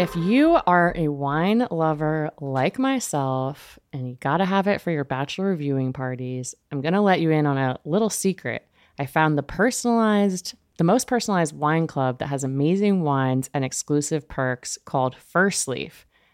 If you are a wine lover like myself and you got to have it for your bachelor viewing parties, I'm going to let you in on a little secret. I found the personalized, the most personalized wine club that has amazing wines and exclusive perks called First Leaf.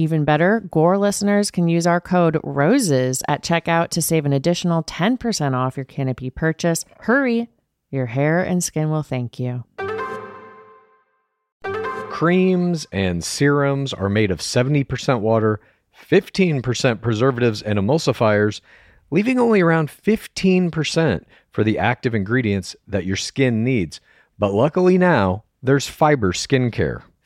Even better, Gore listeners can use our code ROSES at checkout to save an additional 10% off your Canopy purchase. Hurry, your hair and skin will thank you. Creams and serums are made of 70% water, 15% preservatives and emulsifiers, leaving only around 15% for the active ingredients that your skin needs. But luckily now, there's fiber skincare.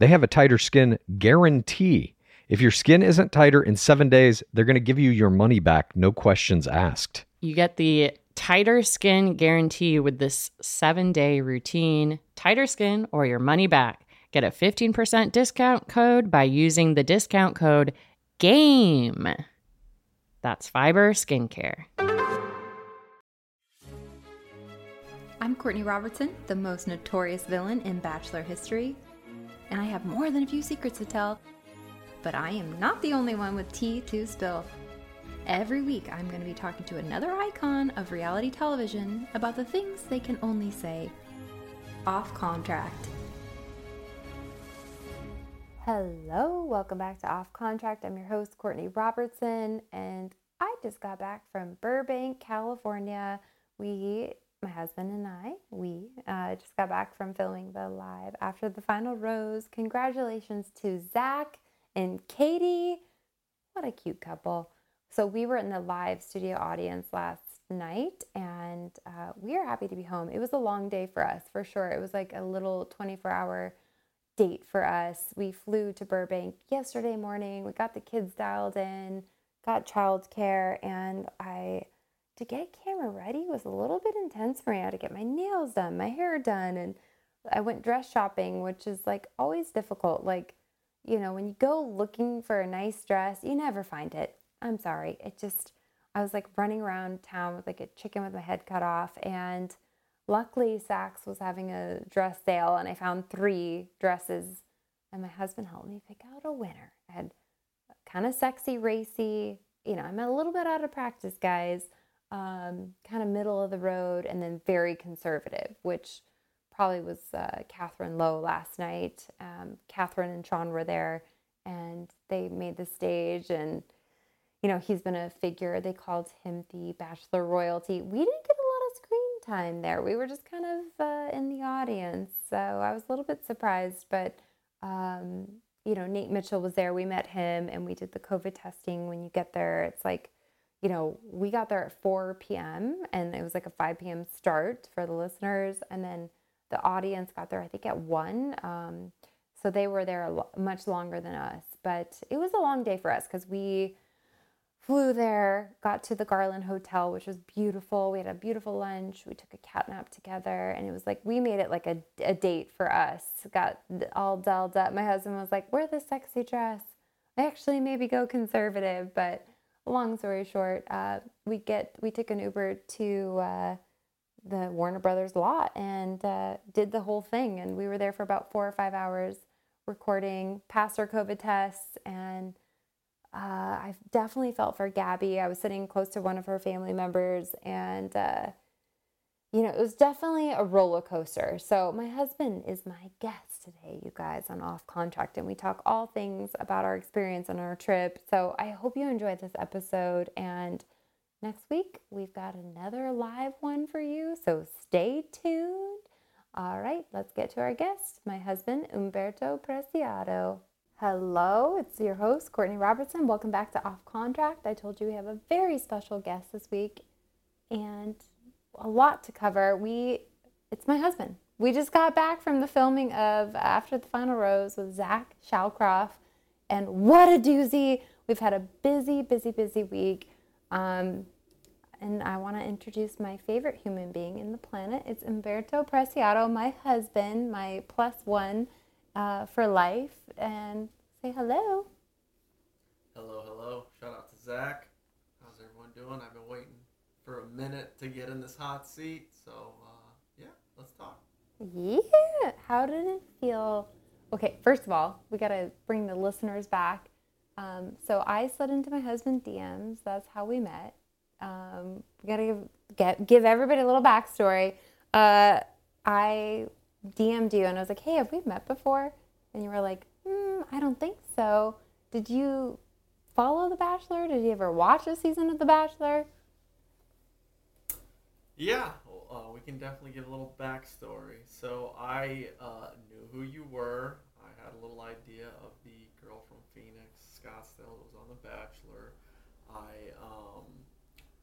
They have a tighter skin guarantee. If your skin isn't tighter in seven days, they're going to give you your money back, no questions asked. You get the tighter skin guarantee with this seven day routine. Tighter skin or your money back. Get a 15% discount code by using the discount code GAME. That's Fiber Skincare. I'm Courtney Robertson, the most notorious villain in Bachelor history and I have more than a few secrets to tell. But I am not the only one with tea to spill. Every week, I'm going to be talking to another icon of reality television about the things they can only say off contract. Hello, welcome back to Off Contract. I'm your host, Courtney Robertson, and I just got back from Burbank, California. We my husband and I, we uh, just got back from filming the live after the final rose. Congratulations to Zach and Kaity. what a cute couple. So we were in the live studio audience last night and uh, we are happy to be home. It was a long day for us, for sure. It was like a little 24 hour date for us. We flew to Burbank yesterday morning. We got the kids dialed in, got childcare, and I to get camera ready was a little bit intense for me. I had to get my nails done, my hair done, and I went dress shopping, which is like always difficult. Like, you know, when you go looking for a nice dress, you never find it. I'm sorry. It just, I was like running around town with like a chicken with my head cut off. And luckily, Saks was having a dress sale and I found three dresses. And my husband helped me pick out a winner. I had kind of sexy, racy, you know, I'm a little bit out of practice, guys. Um, kind of middle of the road, and then very conservative, which probably was uh, Catherine Lowe last night. Um, Catherine and Sean were there, and they made the stage. And you know, he's been a figure. They called him the Bachelor royalty. We didn't get a lot of screen time there. We were just kind of uh, in the audience, so I was a little bit surprised. But um, you know, Nate Mitchell was there. We met him, and we did the COVID testing. When you get there, it's like you know, we got there at 4 p.m. and it was like a 5 p.m. start for the listeners. And then the audience got there, I think, at one. Um, so they were there lo- much longer than us. But it was a long day for us because we flew there, got to the Garland Hotel, which was beautiful. We had a beautiful lunch. We took a cat nap together, and it was like we made it like a, a date for us. Got all dolled up. My husband was like, "Wear the sexy dress." I actually maybe go conservative, but long story short, uh, we get we took an Uber to. Uh, the Warner Brothers lot and uh, did the whole thing. And we were there for about four or five hours recording, passed our COVID tests, and uh, I definitely felt for Gabi. I was sitting close to one of her family members, and uh, you know, it was definitely a roller coaster. So, my husband is my guest today, you guys, on Off Contract, and we talk all things about our experience on our trip. So, I hope you enjoyed this episode and Next week, we've got another live one for you, so stay tuned. All right, let's get to our guest, my husband, Humberto Preciado. Hello, it's your host, Courtney Robertson. Welcome back to Off Contract. I told you we have a very special guest this week and a lot to cover. We, it's my husband. We just got back from the filming of After the Final Rose with Zach Shallcross, and what a doozy! We've had a busy, busy, busy week. Um, and I want to introduce my favorite human being in the planet. It's Humberto Preciado, my husband, my plus one uh, for life. And say hello. Hello, hello. Shout out to Zach. How's everyone doing? I've been waiting for a minute to get in this hot seat. So, uh, yeah, let's talk. Yeah. How did it feel? Okay, first of all, we got to bring the listeners back. Um, so I slid into my husband's DMs. That's how we met. Um, we gotta give, get, give everybody a little backstory. Uh, I DM'd you and I was like, hey, have we met before? And you were like, mm, I don't think so. Did you follow The Bachelor? Did you ever watch a season of The Bachelor? Yeah, uh, we can definitely give a little backstory. So I uh, knew who you were. I had a little idea of the girl from Phoenix, Scottsdale, that was on The Bachelor. I um,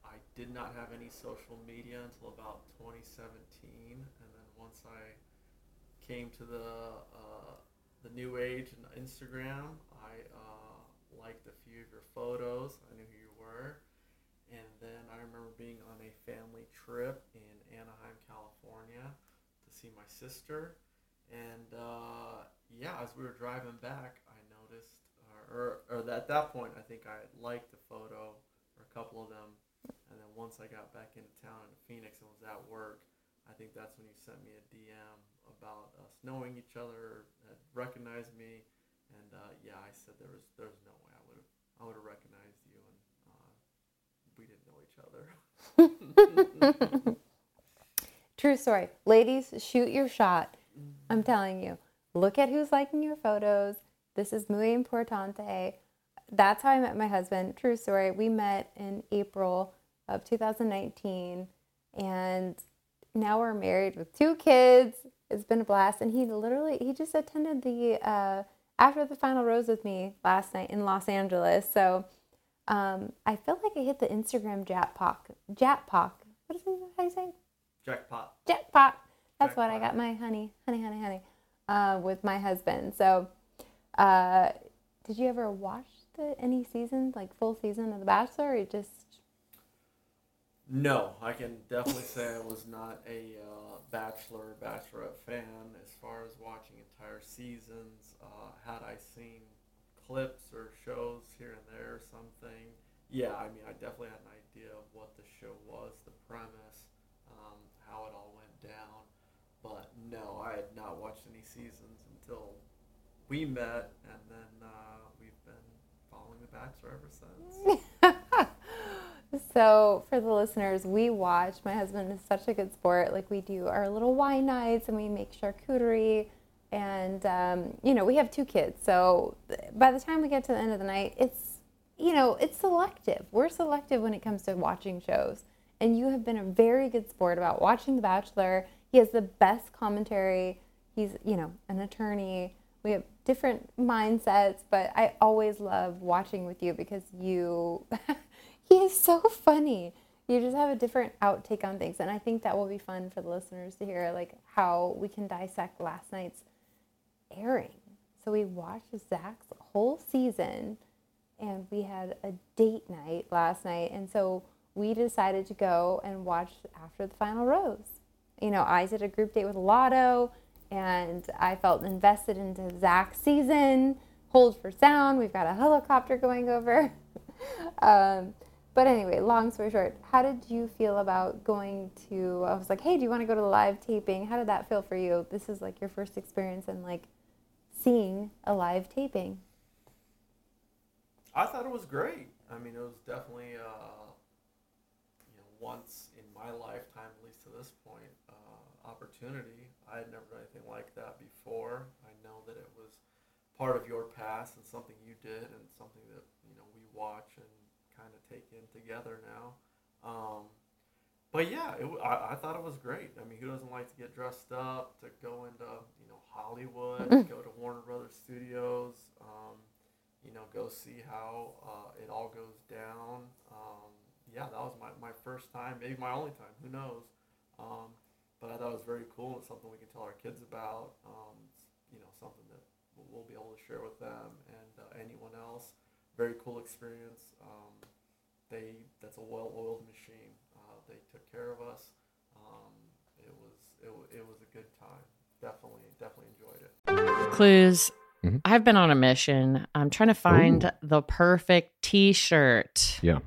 I did not have any social media until about 2017, and then once I came to the uh, the new age and Instagram, I uh, liked a few of your photos. I knew who you were, and then I remember being on a family trip in Anaheim, California, to see my sister, and uh, yeah, as we were driving back, I noticed, or, or, or at that point, I think I liked the photo or a couple of them. And then once I got back into town in Phoenix and was at work, I think that's when you sent me a DM about us knowing each other, had recognized me, and uh, yeah, I said there was there was no way I would have I would have recognized you, and uh, we didn't know each other. True story, ladies, shoot your shot. I'm telling you, look at who's liking your photos. This is muy importante that's how I met my husband. True story. We met in April of 2019 and now we're married with two kids. It's been a blast. And he literally, he just attended the uh, after the final rose with me last night in Los Angeles. So um, I feel like I hit the Instagram jackpot. Jackpot. What is it? How do you say? Jackpot. Jackpot. That's what I got my honey, honey, honey, honey, uh, with my husband. So, uh, did you ever watch the any seasons, like full season of The Bachelor, or just No, I can definitely say I was not a uh, Bachelor Bachelorette fan as far as watching entire seasons. Uh, had I seen clips or shows here and there or something, yeah, I mean, I definitely had an idea of what the show was, the premise, um, how it all went down. But no, I had not watched any seasons until we met, and then uh, we've been following The Bachelor ever since. So, for the listeners, we watch. My husband is such a good sport. Like, we do our little wine nights and we make charcuterie. And, um, you know, we have two kids. So, by the time we get to the end of the night, it's, you know, it's selective. We're selective when it comes to watching shows. And you have been a very good sport about watching The Bachelor. He has the best commentary. He's, you know, an attorney. We have different mindsets, but I always love watching with you because you. he is so funny. You just have a different outtake on things, and I think that will be fun for the listeners to hear, like how we can dissect last night's airing. So we watched Zach's whole season, and we had a date night last night, and so we decided to go and watch after the final rose. You know, I did a group date with Lotto, and I felt invested into Zach's season. Hold for sound. We've got a helicopter going over. um, but anyway, long story short, how did you feel about going to? I was like, hey, do you want to go to the live taping? How did that feel for you? This is like your first experience in like seeing a live taping. I thought it was great. I mean, it was definitely, uh, you know, once in my lifetime, at least to this point, uh, opportunity. I had never done anything like that before. I know that it was part of your past and something you did and something that you know we watch and kind of take in together now. Um, but yeah, it, I, I thought it was great. I mean, who doesn't like to get dressed up, to go into you know Hollywood, go to Warner Brothers Studios, um, you know, go see how uh, it all goes down. Um, yeah, that was my, my first time, maybe my only time. Who knows? Um, but I thought it was very cool. It's something we can tell our kids about. Um, you know, something that we'll- we'll be able to share with them and uh, anyone else. Very cool experience. Um, they that's a well-oiled machine. They took care of us. Um, it was it, it was a good time. Definitely definitely enjoyed it. Clues. Mhm. I've been on a mission. I'm trying to find the perfect t shirt. Yeah.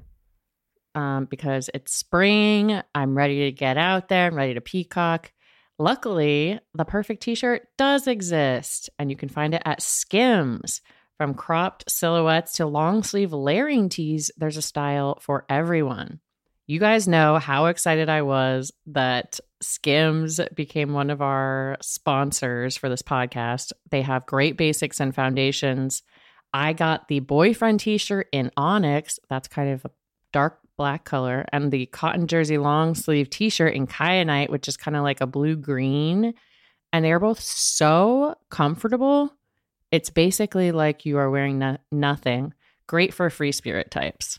Um, because it's spring. I'm ready to get out there. I'm ready to peacock. Luckily, the perfect t shirt does exist, and you can find it at Skims. From cropped silhouettes to long sleeve layering tees, there's a style for everyone. You guys know how excited I was that Skims became one of our sponsors for this podcast. They have great basics and foundations. I got the boyfriend t shirt in Onyx. That's kind of a dark black color, and the cotton jersey long sleeve t shirt in Kyanite, which is kind of like a blue green. And they are both so comfortable. It's basically like you are wearing no- nothing. Great for free spirit types.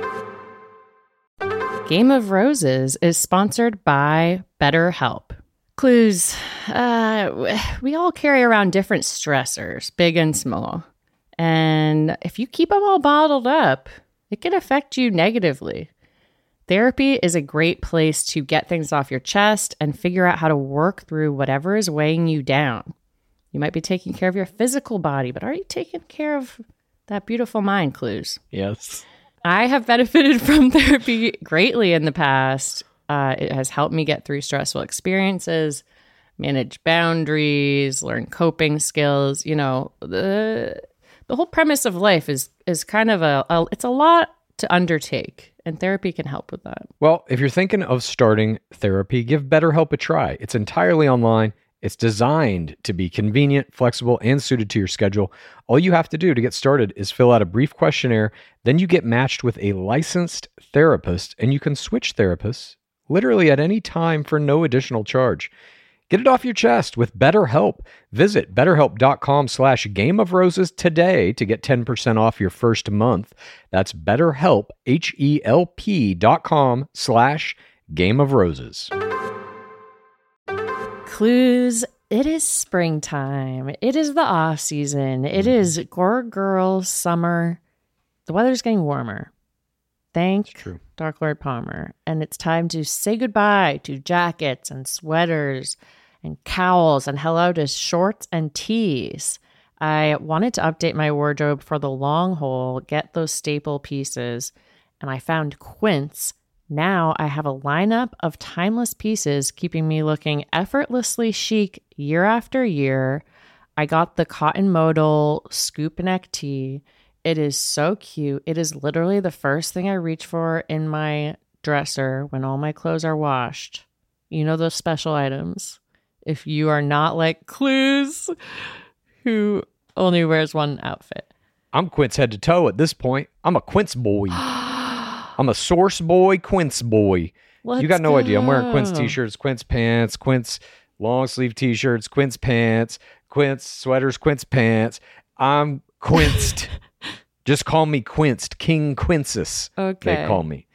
Game of Roses is sponsored by BetterHelp. Clues. Uh, we all carry around different stressors, big and small. And if you keep them all bottled up, it can affect you negatively. Therapy is a great place to get things off your chest and figure out how to work through whatever is weighing you down. You might be taking care of your physical body, but are you taking care of that beautiful mind, Clues? Yes. I have benefited from therapy greatly in the past. Uh, it has helped me get through stressful experiences, manage boundaries, learn coping skills. You know, the the whole premise of life is is kind of a, a it's a lot to undertake, and therapy can help with that. Well, if you're thinking of starting therapy, give BetterHelp a try. It's entirely online. It's designed to be convenient, flexible, and suited to your schedule. All you have to do to get started is fill out a brief questionnaire. Then you get matched with a licensed therapist, and you can switch therapists literally at any time for no additional charge. Get it off your chest with BetterHelp. Visit betterhelp.com slash game of roses today to get 10% off your first month. That's betterhelp, H-E-L-P dot com slash game of roses. Clues. It is springtime. It is the off season. It mm-hmm. is Gore Girl summer. The weather's getting warmer. Thank. Dark Lord Palmer. And it's time to say goodbye to jackets and sweaters and cowls and hello to shorts and tees. I wanted to update my wardrobe for the long haul, get those staple pieces, and I found Quince. Now I have a lineup of timeless pieces keeping me looking effortlessly chic year after year. I got the cotton modal scoop neck tee. It is so cute. It is literally the first thing I reach for in my dresser when all my clothes are washed. You know those special items. If you are not like Clues, who only wears one outfit. I'm Quince head to toe at this point. I'm a Quince boy. I'm a source boy, Quince boy. Let's you got no idea. I'm wearing Quince t-shirts, Quince pants, Quince long sleeve t-shirts, Quince pants, Quince sweaters, Quince pants. I'm quinced. Just call me quinced. King Quinces. Okay. They call me.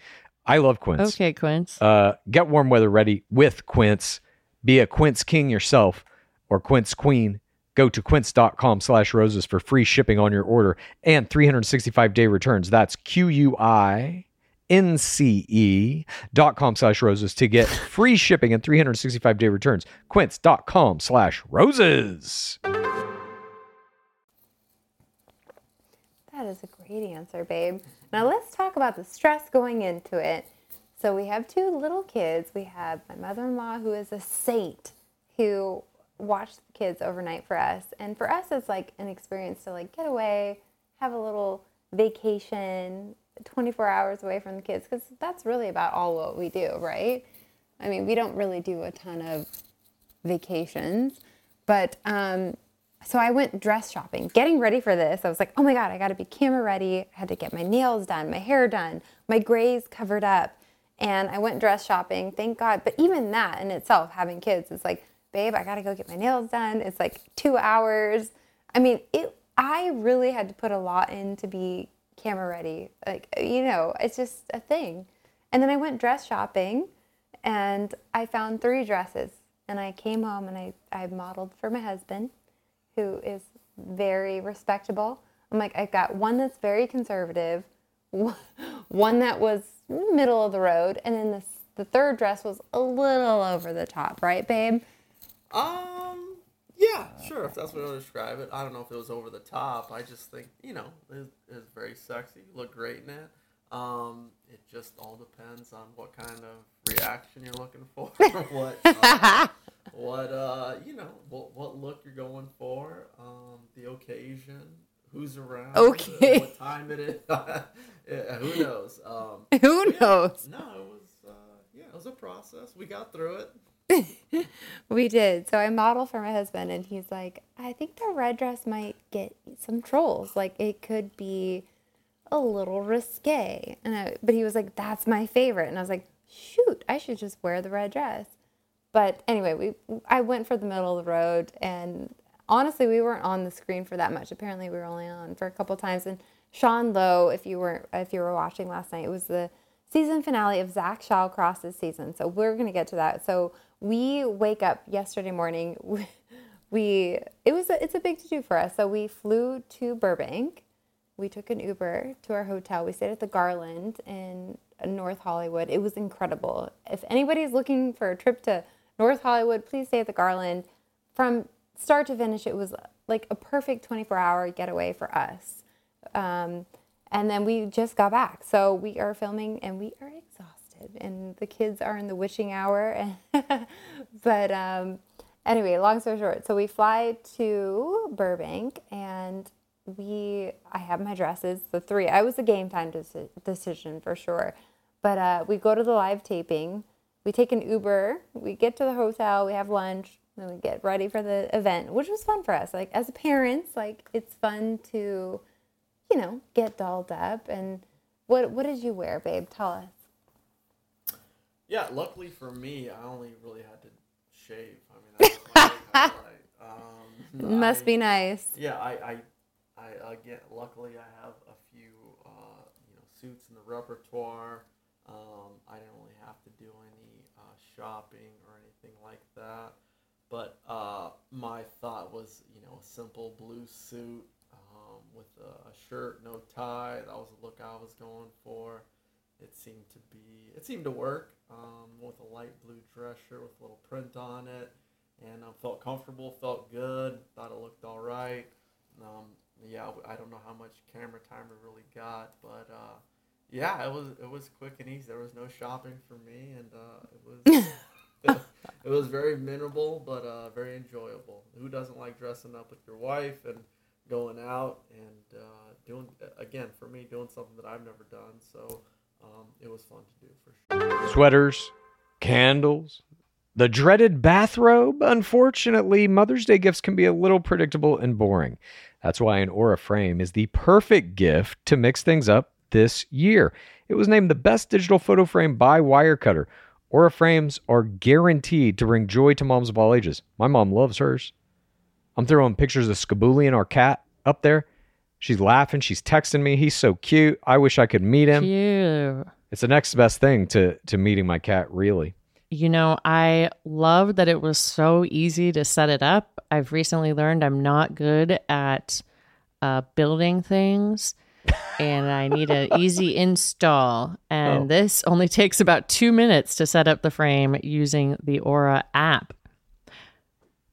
I love Quince. Okay, Quince. Uh, get warm weather ready with Quince. Be a Quince king yourself or Quince queen. Go to quince.com slash roses for free shipping on your order and 365 day returns. That's Q U I N C E dot com slash roses to get free shipping and 365 day returns. Quince.com slash roses. That is a great answer, babe. Now let's talk about the stress going into it. So we have two little kids. We have my mother-in-law who is a saint who watched the kids overnight for us. And for us it's like an experience to like get away, have a little vacation, 24 hours away from the kids cuz that's really about all what we do, right? I mean, we don't really do a ton of vacations. But um, so I went dress shopping, getting ready for this. I was like, oh my God, I got to be camera ready. I had to get my nails done, my hair done, my grays covered up. And I went dress shopping, thank God. But even that in itself, having kids, is like, babe, I got to go get my nails done. It's like two hours. I mean, it. I really had to put a lot in to be camera ready. Like, you know, it's just a thing. And then I went dress shopping and I found three dresses. And I came home and I, I modeled for my husband, who is very respectable. I'm like, I've got one that's very conservative, one that was middle of the road, and then this, the third dress was a little over the top, right, babe? Um, yeah, sure. If that's what I would describe it. I don't know if it was over the top. I just think you know it is very sexy. You look great in it. Um, it just all depends on what kind of reaction you're looking for. what, uh, what uh, you know, what what look you're going for. Um, the occasion, who's around, Okay. what time it is. Yeah, who knows? Um, Who yeah, knows? No, it was uh, yeah, it was a process. We got through it. We did. So I model for my husband, and he's like, I think the red dress might get some trolls. Like it could be a little risque. And I, but he was like, that's my favorite. And I was like, shoot, I should just wear the red dress. But anyway, we I went for the middle of the road, and honestly, we weren't on the screen for that much. Apparently, we were only on for a couple times. And Sean Lowe, if you were if you were watching last night, it was the season finale of Zach Shallcross's season. So we're gonna get to that. So we wake up yesterday morning. We it was a, it's a big to do for us. So we flew to Burbank. We took an Uber to our hotel. We stayed at the Garland in North Hollywood. It was incredible. If anybody's looking for a trip to North Hollywood, please stay at the Garland. From start to finish, it was like a perfect 24 hour getaway for us. Um, and then we just got back. So we are filming and we are exhausted. And the kids are in the witching hour. but um, anyway, long story short, so we fly to Burbank and we I have my dresses, the three. I was a game time deci- decision for sure. But uh, we go to the live taping. We take an Uber. We get to the hotel. We have lunch. Then we get ready for the event, which was fun for us. Like as parents, like it's fun to, you know, get dolled up. And what what did you wear, babe? Tell us. Yeah, luckily for me, I only really had to shave. I mean, that was my. Um, Must I- be nice. Yeah, I, I, I again, luckily I have a few, uh, you know, suits in the repertoire. Um, I didn't really have to do any uh, shopping or anything like that. But uh, my thought was, you know, a simple blue suit um, with a, a shirt, no tie. That was the look I was going for. It seemed to be, it seemed to work um, with a light blue dress shirt with a little print on it, and I felt comfortable, felt good, thought it looked all right. Um, yeah, I don't know how much camera time we really got, but uh, yeah, it was it was quick and easy. There was no shopping for me, and uh, it was it, was very memorable, but uh, very enjoyable. Who doesn't like dressing up with your wife and going out and uh, doing again for me doing something that I've never done? So um, it was fun to do for sure. Sweaters, candles, the dreaded bathrobe. Unfortunately, Mother's Day gifts can be a little predictable and boring. That's why an Aura frame is the perfect gift to mix things up this year. It was named the best digital photo frame by Wirecutter. Aura frames are guaranteed to bring joy to moms of all ages. My mom loves hers. I'm throwing pictures of Skaboolian, our cat, up there. She's laughing. She's texting me. He's so cute. I wish I could meet him. Cute. It's the next best thing to to meeting my cat, really. You know, I love that it was so easy to set it up. I've recently learned I'm not good at uh, building things and I need an easy install. And Oh. this only takes about two minutes to set up the frame using the Aura app.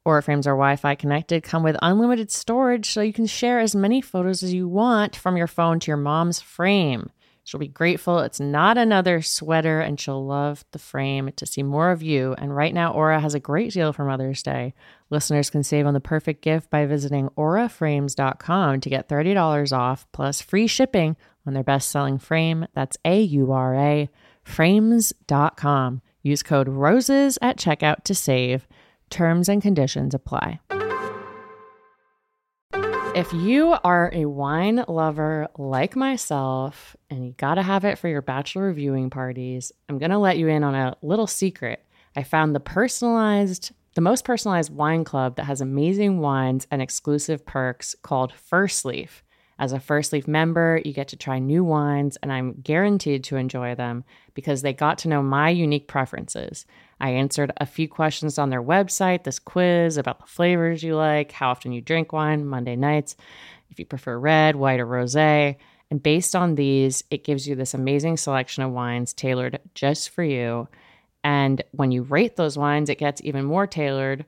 Aura frames are Wi Fi connected, come with unlimited storage, so you can share as many photos as you want from your phone to your mom's frame. She'll be grateful it's not another sweater, and she'll love the frame to see more of you. And right now, Aura has a great deal for Mother's Day. Listeners can save on the perfect gift by visiting auraframes.com to get $30 off plus free shipping on their best selling frame. That's A U R A frames.com. Use code ROSES at checkout to save. Terms and conditions apply. If you are a wine lover like myself and you got to have it for your bachelor viewing parties, I'm going to let you in on a little secret. I found the personalized, the most personalized wine club that has amazing wines and exclusive perks called First Leaf. As a First Leaf member, you get to try new wines, and I'm guaranteed to enjoy them because they got to know my unique preferences. I answered a few questions on their website, this quiz about the flavors you like, how often you drink wine, Monday nights, if you prefer red, white, or rose. And based on these, it gives you this amazing selection of wines tailored just for you. And when you rate those wines, it gets even more tailored,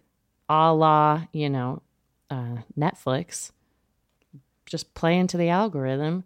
a la, you know, uh, Netflix just play into the algorithm.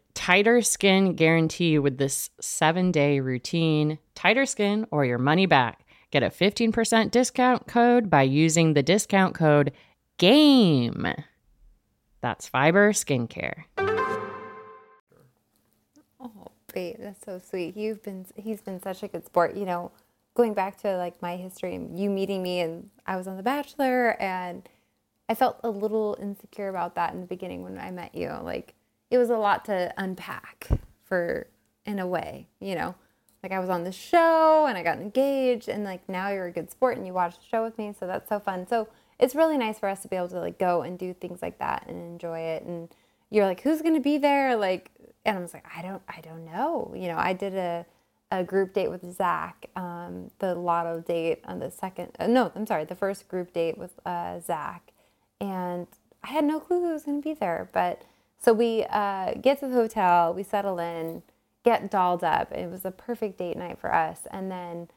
tighter skin guarantee with this seven day routine. Tighter skin or your money back. Get a 15% discount code by using the discount code GAME. That's Fiber Skincare. Oh, babe, that's so sweet. You've been he's been such a good sport. You know, going back to like my history and you meeting me and I was on The Bachelor and I felt a little insecure about that in the beginning when I met you. Like it was a lot to unpack for in a way, you know. Like I was on the show and I got engaged and like now you're a good sport and you watch the show with me, so that's so fun. So it's really nice for us to be able to like go and do things like that and enjoy it and you're like who's going to be there like and I was like I don't I don't know. You know, I did a a group date with Zach, um, the lotto date on the second, uh, no, I'm sorry, the first group date with uh, Zach. And I had no clue who was going to be there. But so we uh, get to the hotel, we settle in, get dolled up. It was a perfect date night for us. And then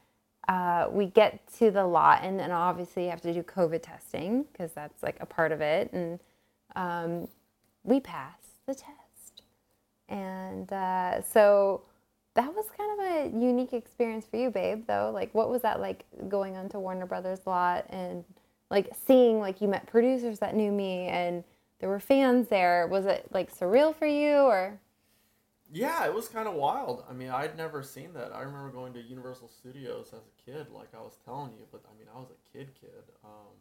uh, we get to the lot, and then obviously you have to do COVID testing because that's like a part of it. And um, we pass the test. And uh, so that was kind of a unique experience for you, babe, though. Like, what was that like going onto Warner Brothers lot and like seeing like you met producers that knew me and there were fans there? Was it like surreal for you or? Yeah, it was kind of wild. I mean, I'd never seen that. I remember going to Universal Studios as a kid, like I was telling you, but I mean, I was a kid kid. Um,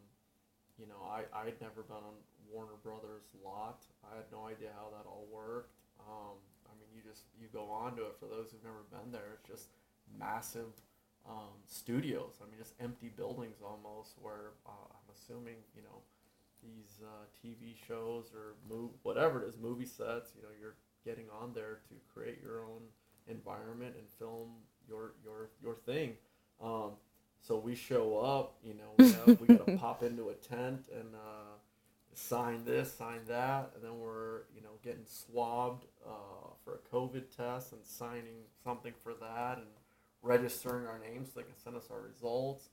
you know, I, I'd never been on Warner Brothers lot. I had no idea how that all worked. Um, I mean, you just, you go on to it. For those who've never been there, it's just massive um, studios. I mean, just empty buildings almost where uh, I'm assuming, you know, these uh, TV shows or move whatever it is, movie sets. You know, you're getting on there to create your own environment and film your your your thing. Um, so we show up, you know, we, have, we got to pop into a tent and uh, sign this, sign that, and then we're you know getting swabbed uh, for a COVID test and signing something for that and registering our names so they can send us our results.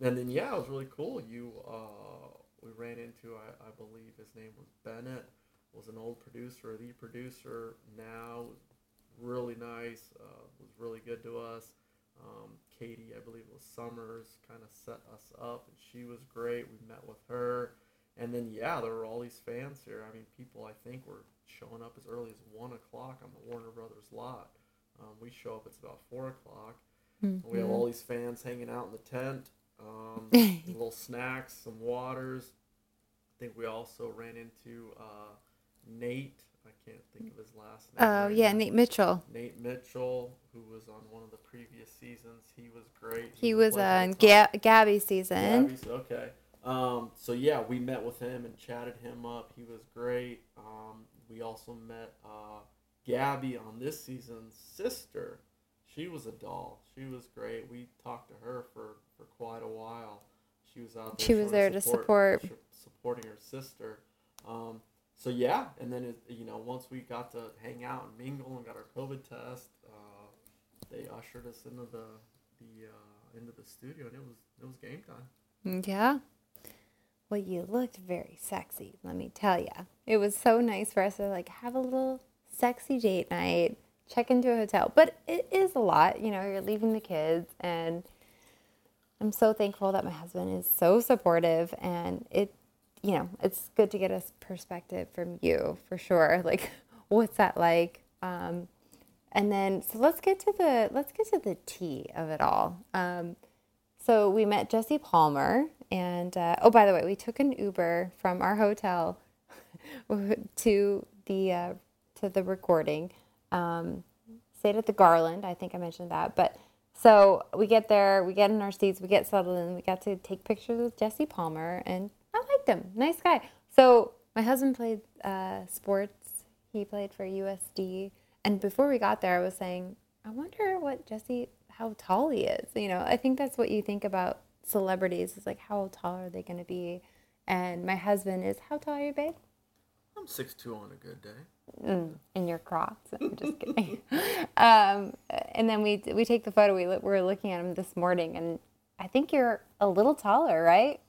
And then yeah, it was really cool. You uh, we ran into I, I believe his name was Bennett was an old producer, the producer now, really nice, uh, was really good to us. Um, Katie, I believe it was Summers, kind of set us up, and she was great. We met with her, and then yeah, there were all these fans here. I mean, people I think were showing up as early as one o'clock on the Warner Brothers lot. Um, we show up; it's about four o'clock. And we have all these fans hanging out in the tent, um, little snacks, some waters. I think we also ran into uh, Nate. I can't think of his last name. Oh right yeah, now. Nate Mitchell. Nate Mitchell, who was on one of the previous seasons. He was great. He was played on Ga- Gabby's season. Gabby's- okay. Um, so yeah, we met with him and chatted him up. He was great. Um, we also met uh, Gabi on this season's sister. She was a doll. She was great. We talked to her for, for quite a while. She was out there. She was there to support. sh- supporting her sister. Um, so yeah, and then it, you know once we got to hang out and mingle and got our COVID test, uh, they ushered us into the the uh, into the studio and it was it was game time. Yeah. Well, you looked very sexy, let me tell you. It was so nice for us to like have a little sexy date night, check into a hotel. But it is a lot, you know, you're leaving the kids and I'm so thankful that my husband is so supportive and it you know, it's good to get a perspective from you for sure. Like what's that like? Um and then so let's get to the let's get to the tea of it all. Um so we met Jesse Palmer And uh, oh, by the way, we took an Uber from our hotel to the uh, to the recording. Um, stayed at the Garland. I think I mentioned that, but. So we get there, we get in our seats, we get settled in, we got to take pictures with Jesse Palmer, and I liked him. Nice guy. So my husband played uh, sports. He played for USD. And before we got there, I was saying, I wonder what Jesse, how tall he is. You know, I think that's what you think about celebrities is like, how tall are they going to be? And my husband is, how tall are you, babe? I'm 6'2 on a good day. Mm, in your Crocs. I'm just kidding. um, and then we we take the photo. We, we were looking at him this morning, and I think you're a little taller, right?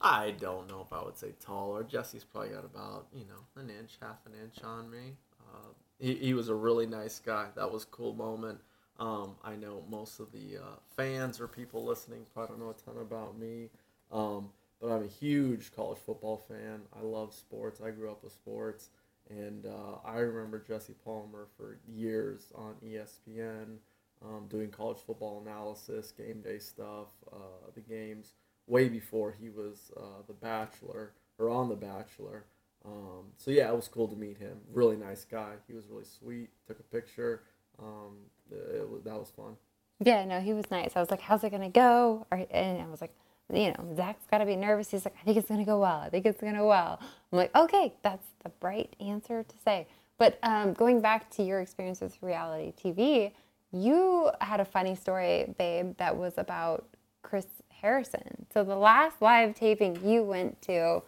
I don't know if I would say taller. Jesse's probably got about, you know, an inch, half an inch on me. Uh, he, he was a really nice guy. That was a cool moment. Um, I know most of the uh, fans or people listening probably don't know a ton about me, um, but I'm a huge college football fan. I love sports. I grew up with sports. And uh, I remember Jesse Palmer for years on ESPN um, doing college football analysis, game day stuff, uh, the games way before he was uh, the Bachelor or on the Bachelor. Um, so yeah, it was cool to meet him. Really nice guy. He was really sweet. Took a picture. Um, it, was, that was fun. Yeah, no, he was nice. I was like, "How's it gonna go?" And I was like, "You know, Zach's got to be nervous." He's like, "I think it's gonna go well. I think it's gonna go well." I'm like, "Okay, that's the right answer to say." But um, going back to your experience with reality TV, you had a funny story, babe, that was about Chris Harrison. So the last live taping you went to,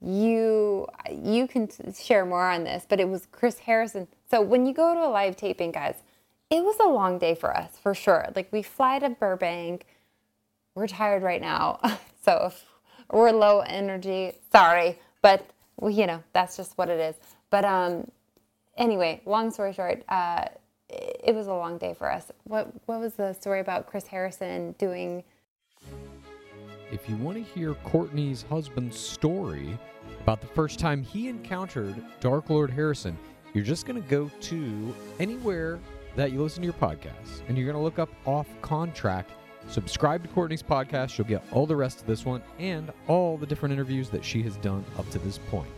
you you can share more on this, but it was Chris Harrison. So when you go to a live taping, guys, it was a long day for us for sure. Like we fly to Burbank, we're tired right now, so if we're low energy, sorry, but we, you know that's just what it is. But um, anyway, long story short, uh, it was a long day for us. What what was the story about Chris Harrison doing? If you want to hear Courtney's husband's story about the first time he encountered Dark Lord Harrison, you're just going to go to anywhere that you listen to your podcast and you're going to look up Off Contract. Subscribe to Courtney's podcast. You'll get all the rest of this one and all the different interviews that she has done up to this point.